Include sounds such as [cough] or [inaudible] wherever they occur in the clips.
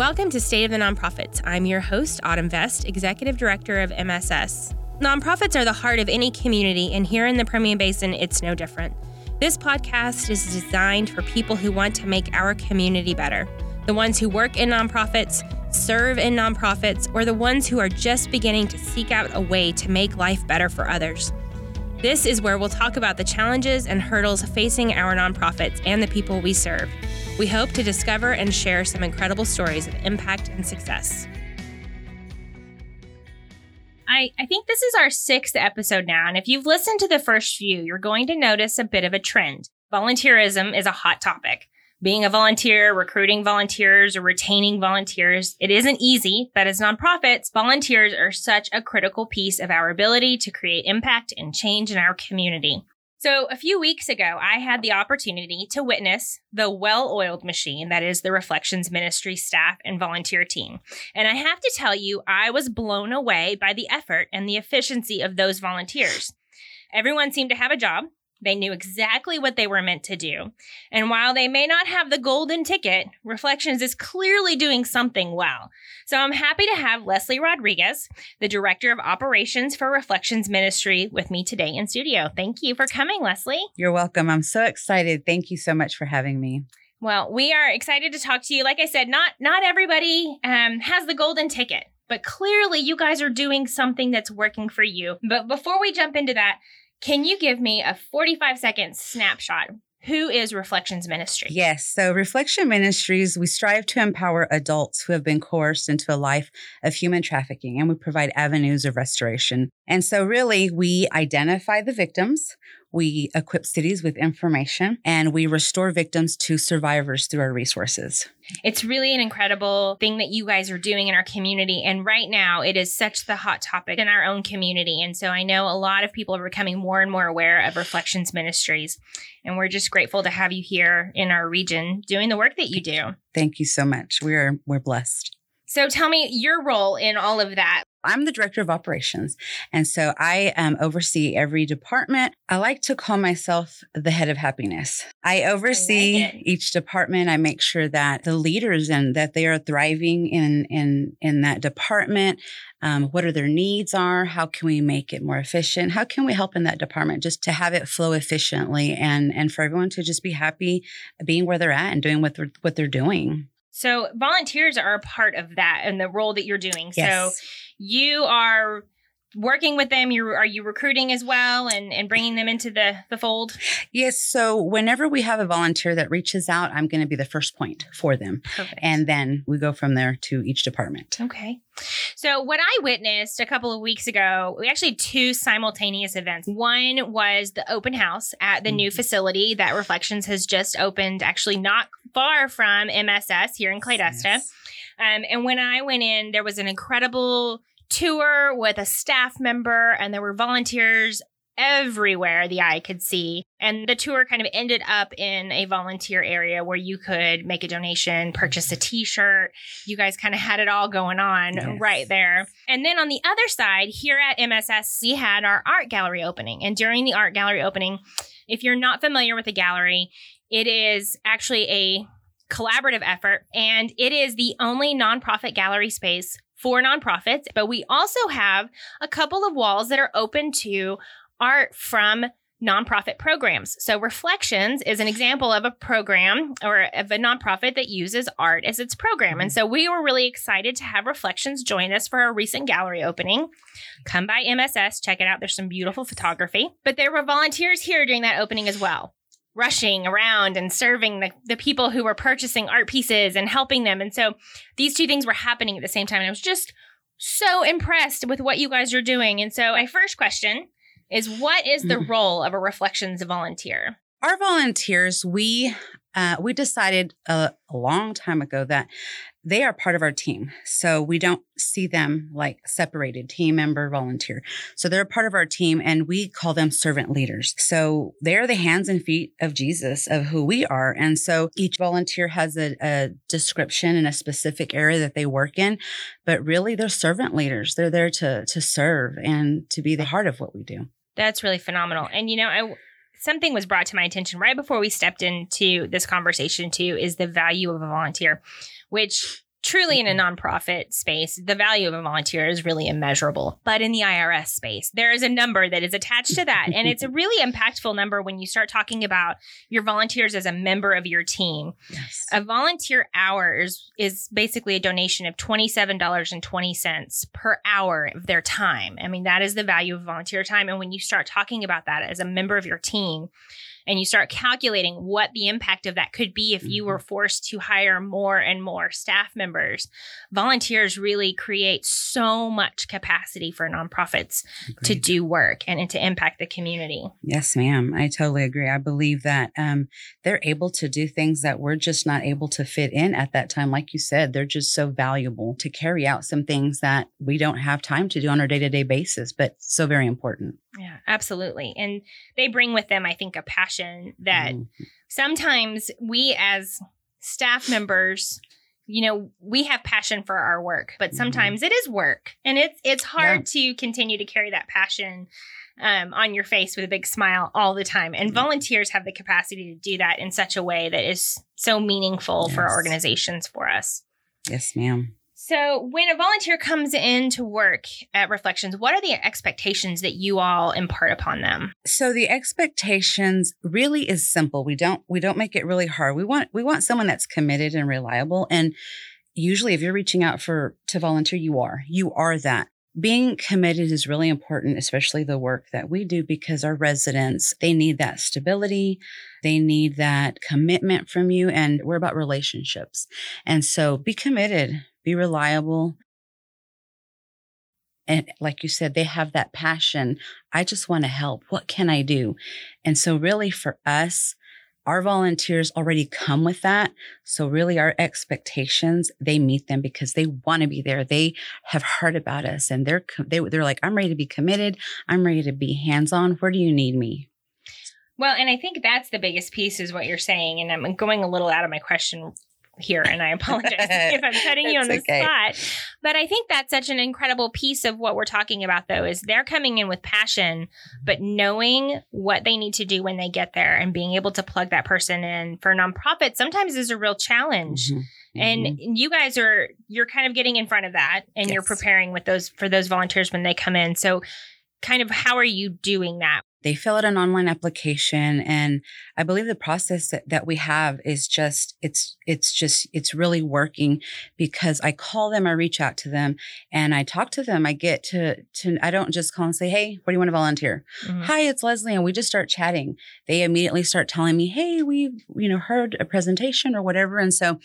Welcome to State of the Nonprofits. I'm your host, Autumn Vest, Executive Director of MSS. Nonprofits are the heart of any community, and here in the Permian Basin, it's no different. This podcast is designed for people who want to make our community better. The ones who work in nonprofits, serve in nonprofits, or the ones who are just beginning to seek out a way to make life better for others. This is where we'll talk about the challenges and hurdles facing our nonprofits and the people we serve. We hope to discover and share some incredible stories of impact and success. I, I think this is our sixth episode now, and if you've listened to the first few, you're going to notice a bit of a trend. Volunteerism is a hot topic. Being a volunteer, recruiting volunteers, or retaining volunteers, it isn't easy, but as nonprofits, volunteers are such a critical piece of our ability to create impact and change in our community. So, a few weeks ago, I had the opportunity to witness the well oiled machine that is the Reflections Ministry staff and volunteer team. And I have to tell you, I was blown away by the effort and the efficiency of those volunteers. Everyone seemed to have a job. They knew exactly what they were meant to do. And while they may not have the golden ticket, Reflections is clearly doing something well. So I'm happy to have Leslie Rodriguez, the Director of Operations for Reflections Ministry, with me today in studio. Thank you for coming, Leslie. You're welcome. I'm so excited. Thank you so much for having me. Well, we are excited to talk to you. Like I said, not not everybody um, has the golden ticket, but clearly you guys are doing something that's working for you. But before we jump into that, can you give me a 45 second snapshot? Who is Reflections Ministry? Yes. So, Reflection Ministries, we strive to empower adults who have been coerced into a life of human trafficking, and we provide avenues of restoration. And so, really, we identify the victims, we equip cities with information and we restore victims to survivors through our resources. It's really an incredible thing that you guys are doing in our community. And right now, it is such the hot topic in our own community. And so I know a lot of people are becoming more and more aware of Reflections Ministries. And we're just grateful to have you here in our region doing the work that you do. Thank you so much. We're we're blessed. So tell me your role in all of that. I'm the director of operations. And so I um, oversee every department. I like to call myself the head of happiness. I oversee I like each department. I make sure that the leaders and that they are thriving in, in, in that department. Um, what are their needs are? How can we make it more efficient? How can we help in that department just to have it flow efficiently and, and for everyone to just be happy being where they're at and doing what they're, what they're doing? So volunteers are a part of that and the role that you're doing. Yes. So you are working with them you are you recruiting as well and and bringing them into the the fold yes so whenever we have a volunteer that reaches out i'm going to be the first point for them Perfect. and then we go from there to each department okay so what i witnessed a couple of weeks ago we actually two simultaneous events one was the open house at the mm-hmm. new facility that reflections has just opened actually not far from mss here in Claydesta yes. um, and when i went in there was an incredible tour with a staff member, and there were volunteers everywhere the eye could see. And the tour kind of ended up in a volunteer area where you could make a donation, purchase a t shirt. You guys kind of had it all going on yes. right there. And then on the other side, here at MSS, we had our art gallery opening. And during the art gallery opening, if you're not familiar with the gallery, it is actually a collaborative effort and it is the only nonprofit gallery space for nonprofits, but we also have a couple of walls that are open to art from nonprofit programs. So Reflections is an example of a program or of a nonprofit that uses art as its program. And mm-hmm. so we were really excited to have Reflections join us for our recent gallery opening. Come by MSS, check it out. There's some beautiful photography. But there were volunteers here during that opening as well rushing around and serving the, the people who were purchasing art pieces and helping them. And so these two things were happening at the same time. And I was just so impressed with what you guys are doing. And so my first question is what is the [laughs] role of a reflections volunteer? Our volunteers, we uh, we decided a, a, long time ago that they are part of our team. So we don't see them like separated team member, volunteer. So they're a part of our team and we call them servant leaders. So they're the hands and feet of Jesus, of who we are. And so each volunteer has a, a description in a specific area that they work in, but really they're servant leaders. They're there to, to serve and to be the heart of what we do. That's really phenomenal. And you know, I something was brought to my attention right before we stepped into this conversation too is the value of a volunteer which truly in a Mm-hmm. nonprofit space, the value of a volunteer is really immeasurable. But in the IRS space, there is a number that is attached to that. and it's a [laughs] really impactful number when you start talking about your volunteers as a member of your team. Yes. A volunteer hour is, is basically a donation of $27.20 per hour of their time. I mean, that is the value of volunteer time. And when you start talking about that as a member of your team, and you start calculating what the impact of that could be if you were forced to hire more and more staff members. Volunteers really create so much capacity for nonprofits to do work and, and to impact the community. Yes, ma'am. I totally agree. I believe that um, they're able to do things that we're just not able to fit in at that time. Like you said, they're just so valuable to carry out some things that we don't have time to do on our day to day basis, but so very important. Yeah, absolutely. And they bring with them, I think, a passion that Mhm. sometimes we as staff members you know we have passion for our work but Mhm. sometimes it is work and it's it's hard to continue to carry that passion um, on your face with a big smile all the time and Mhm. volunteers have the capacity to do that in such a way that is so meaningful for organizations for us Yes, ma'am. So when a volunteer comes in to work at reflections what are the expectations that you all impart upon them So the expectations really is simple. We don't we don't make it really hard. We want we want someone that's committed and reliable. And usually if you're reaching out for to volunteer, you are. You are that. Being committed is really important, especially the work that we do because our residents, they need that stability. They need that commitment from you. And we're about relationships. And so be committed, be reliable. And like you said, they have that passion. I just want to help. What can I do? And so, really, for us, our volunteers already come with that. So, really, our expectations, they meet them because they want to be there. They have heard about us and they're, co- they, they're like, I'm ready to be committed. I'm ready to be hands on. Where do you need me? Well, and I think that's the biggest piece is what you're saying. And I'm going a little out of my question here, and I [laughs] apologize if I'm putting you on the okay. spot. But I think that's such an incredible piece of what we're talking about, though, is they're coming in with passion, but knowing what they need to do when they get there and being able to plug that person in for nonprofits sometimes is a real challenge. Mhm. And Mhm. you guys are you're kind of getting in front of that and you're preparing with those for those volunteers when they come in. So kind of how are you doing that? They fill out an online application and i believe the process that, that we have is just it's it's just it's really working because i call them i reach out to them and i talk to them. I get to to i don't just call and say hey where do you want to volunteer? Mhm. hi it's leslie and we just start chatting. They immediately start telling me hey we you know heard a presentation or whatever and so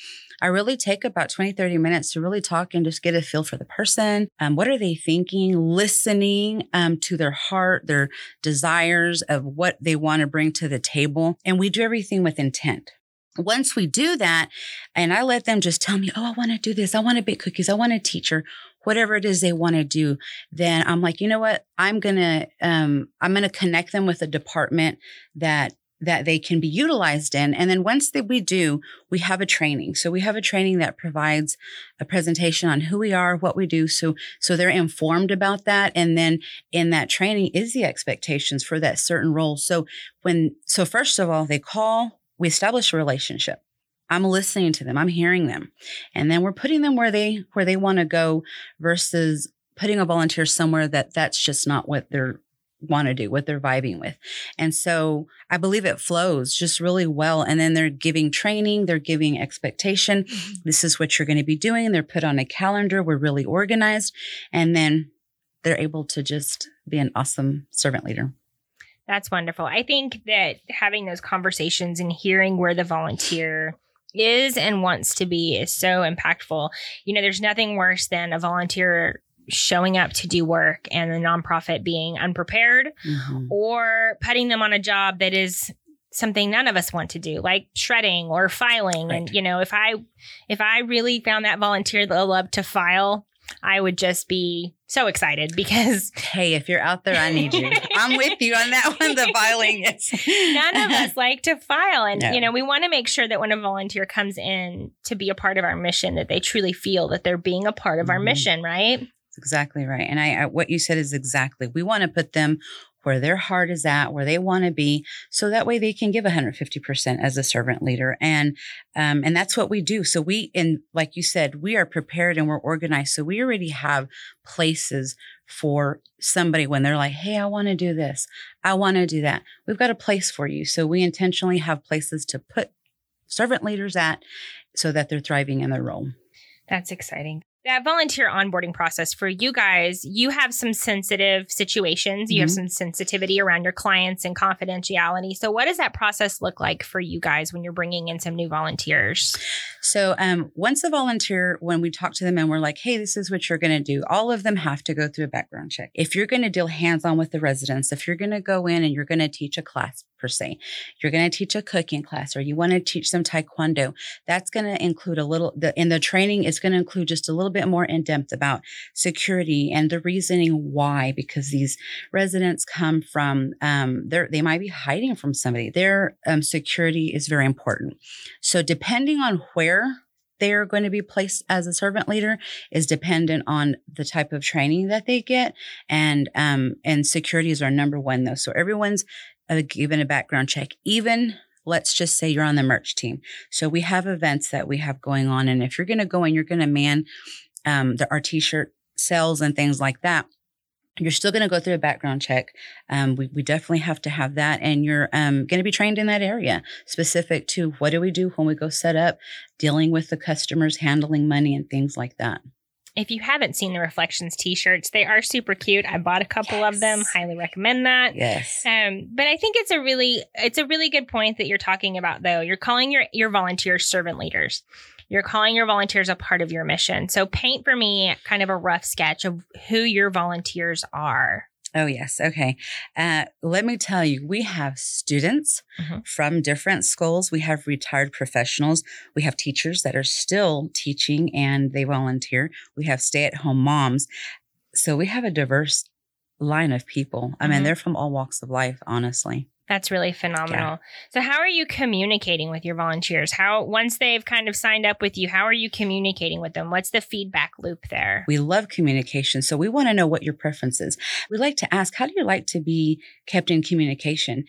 i really take about 20 30 minutes to really talk and just get a feel for the person. Um, what are they thinking listening um, to their heart their desires of what they want to bring to the table. And we do everything with intent. Once we do that and i let them just tell me oh i want to do this. I want to bake cookies. I want to teach her whatever it is they want to do then i'm like you know what? I'm gonna um, i'm gonna connect them with a department that that they can be utilized in. And then once that we do we have a training. So we have a training that provides a presentation on who we are what we do. So so they're informed about that. And then in that training is the expectations for that certain role. So when so first of all they call we establish a relationship. I'm listening to them. I'm hearing them. And then we're putting them where they where they want to go versus putting a volunteer somewhere that that's just not what they're want to do what they're vibing with and so i believe it flows just really well and then they're giving training they're giving expectation mm-hmm. this is what you're going to be doing they're put on a calendar we're really organized and then they're able to just be an awesome servant leader That's wonderful. I think that having those conversations and hearing where the volunteer is and wants to be is so impactful. You know, there's nothing worse than a volunteer showing up to do work and the nonprofit being unprepared Mhm. or putting them on a job that is something none of us want to do like shredding or filing and you know if i if i really found that volunteer that loved to file i would just be so excited because hey if you're out there i need you [laughs] i'm with you on that one the filing is [laughs] none of us like to file and No. you know we want to make sure that when a volunteer comes in to be a part of our mission that they truly feel that they're being a part of our Mhm. mission right exactly right. And I, I, what you said is exactly. We want to put them where their heart is at, where they want to be, so that way they can give 150% as a servant leader. And um, and that's what we do. So we, and like you said, we are prepared and we're organized. So we already have places for somebody when they're like, Hey, I want to do this. I want to do that. We've got a place for you. So we intentionally have places to put servant leaders at so that they're thriving in their role. That's exciting that volunteer onboarding process for you guys, you have some sensitive situations. You mm-hmm. have some sensitivity around your clients and confidentiality. So, what does that process look like for you guys when you're bringing in some new volunteers? So, um, once a volunteer, when we talk to them and we're like, hey, this is what you're going to do, all of them have to go through a background check. If you're going to deal hands on with the residents, if you're going to go in and you're going to teach a class per se, you're going to teach a cooking class or you want to teach some taekwondo, that's going to include a little, the, in the training, it's going to include just a little bit more in depth about security and the reasoning why, because these residents come from, um, they they might be hiding from somebody. Their um, security is very important. So depending on where they're going to be placed as a servant leader is dependent on the type of training that they get and um and security is our number one though so everyone's uh, given a background check even let's just say you're on the merch team so we have events that we have going on and if you're going to go and you're going to man um, the, our t-shirt sales and things like that you're still going to go through a background check. Um, we, we definitely have to have that. And you're um, going to be trained in that area specific to what do we do when we go set up, dealing with the customers, handling money, and things like that. If you haven't seen the Reflections t-shirts, they are super cute. I bought a couple yes. of them. Highly recommend that. Yes. Um, but I think it's a really it's a really good point that you're talking about though. You're calling your your volunteers servant leaders. You're calling your volunteers a part of your mission. So paint for me kind of a rough sketch of who your volunteers are. Oh, yes. Okay. Uh, let me tell you, we have students mm-hmm. from different schools. We have retired professionals. We have teachers that are still teaching and they volunteer. We have stay at home moms. So we have a diverse line of people. I mean, mm-hmm. they're from all walks of life, honestly. That's really phenomenal. Yeah. So how are you communicating with your volunteers? How once they've kind of signed up with you, how are you communicating with them? What's the feedback loop there? We love communication. So we want to know what your preference is. We like to ask, how do you like to be kept in communication?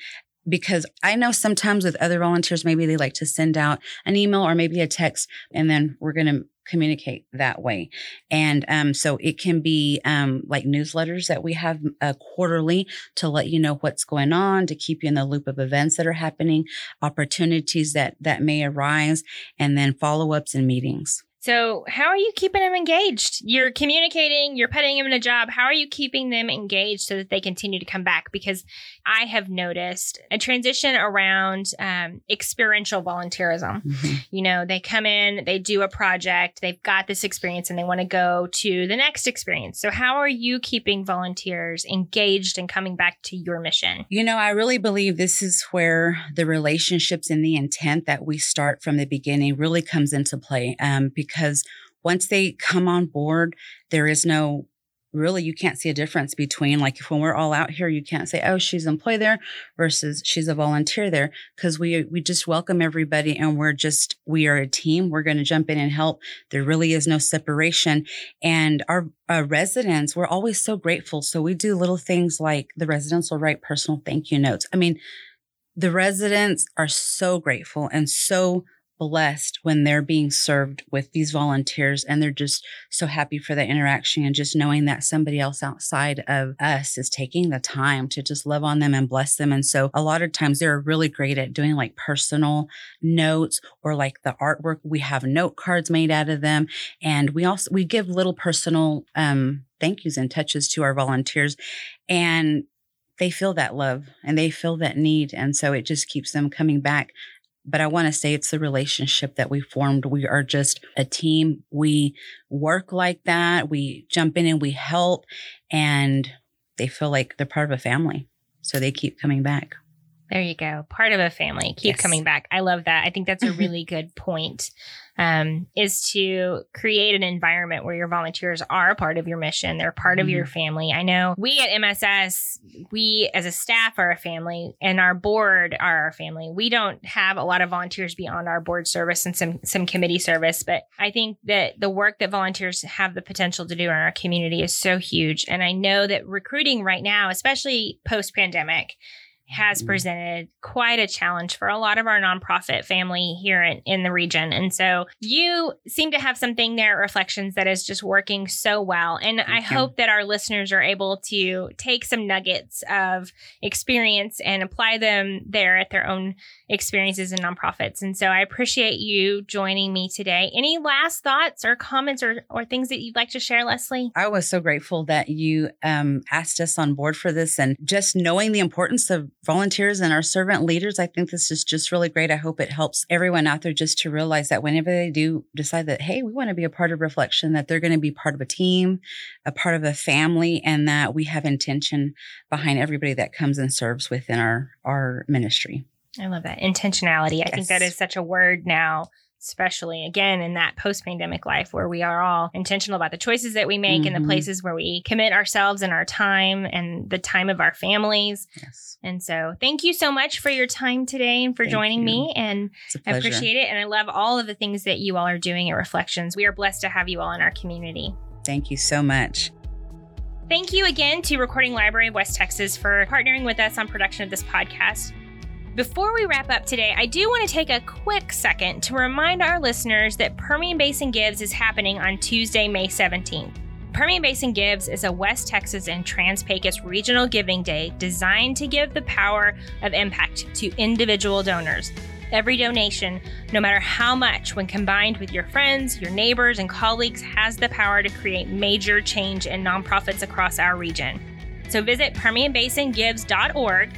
because I know sometimes with other volunteers, maybe they like to send out an email or maybe a text, and then we're going to communicate that way. And um, so it can be um, like newsletters that we have uh, quarterly to let you know what's going on, to keep you in the loop of events that are happening, opportunities that that may arise, and then follow ups and meetings. So, how are you keeping them engaged? You're communicating, you're putting them in a job. How are you keeping them engaged so that they continue to come back? Because I have noticed a transition around um, experiential volunteerism. Mm-hmm. You know, they come in, they do a project, they've got this experience, and they want to go to the next experience. So, how are you keeping volunteers engaged and coming back to your mission? You know, I really believe this is where the relationships and the intent that we start from the beginning really comes into play. Um, because because once they come on board, there is no really you can't see a difference between like when we're all out here you can't say oh she's employed there versus she's a volunteer there because we we just welcome everybody and we're just we are a team. We're going to jump in and help. There really is no separation. And our, our residents we're always so grateful. So we do little things like the residents will write personal thank you notes. I mean the residents are so grateful and so blessed when they're being served with these volunteers and they're just so happy for the interaction and just knowing that somebody else outside of us is taking the time to just love on them and bless them. And so a lot of times they're really great at doing like personal notes or like the artwork. We have note cards made out of them. And we also, we give little personal, um, thank yous and touches to our volunteers. And they feel that love and they feel that need. And so it just keeps them coming back but I want to say it's the relationship that we formed. We are just a team. We work like that. We jump in and we help, and they feel like they're part of a family. So they keep coming back. There you go. Part of a family. Keep Yes. coming back. I love that. I think that's a [laughs] really good point. Um, is to create an environment where your volunteers are a part of your mission. They're part of your family. I know we at MSS, we as a staff are a family and our board are our family. We don't have a lot of volunteers beyond our board service and some some committee service, but I think that the work that volunteers have the potential to do in our community is so huge. And I know that recruiting right now, especially post pandemic, has Mhm. presented quite a challenge for a lot of our nonprofit family here in, in the region. And so you seem to have something there at Reflections that is just working so well. And I you. hope that our listeners are able to take some nuggets of experience and apply them there at their own experiences in nonprofits. And so I appreciate you joining me today. Any last thoughts or comments or, or things that you'd like to share, Leslie? I was so grateful that you um, asked us on board for this and just knowing the importance of volunteers and our servant leaders. I think this is just really great. I hope it helps everyone out there just to realize that whenever they do decide that, hey, we want to be a part of Reflection, that they're going to be part of a team, a part of a family, and that we have intention behind everybody that comes and serves within our, our ministry. I love that intentionality. I think that is such a word now, especially again in that post pandemic life where we are all intentional about the choices that we make and Mhm. the places where we commit ourselves and our time and the time of our families. Yes. And so, thank you so much for your time today and for Thank joining you. me. And I appreciate it. And I love all of the things that you all are doing at Reflections. We are blessed to have you all in our community. Thank you so much. Thank you again to Recording Library of West Texas for partnering with us on production of this podcast. Before we wrap up today, I do want to take a quick second to remind our listeners that Permian Basin Gives is happening on Tuesday, May 17th. Permian Basin Gives is a West Texas and Trans Pecos regional giving day designed to give the power of impact to individual donors. Every donation, no matter how much, when combined with your friends, your neighbors, and colleagues, has the power to create major change in nonprofits across our region. So visit PermianBasinGives.org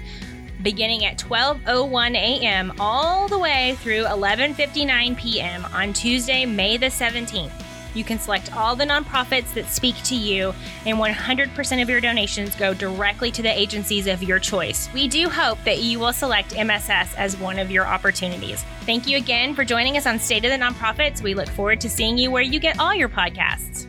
beginning at 12:01 a.m. all the way through 11:59 p.m. on Tuesday, May the 17th. You can select all the nonprofits that speak to you, and 100% of your donations go directly to the agencies of your choice. We do hope that you will select MSS as one of your opportunities. Thank you again for joining us on State of the Nonprofits. We look forward to seeing you where you get all your podcasts.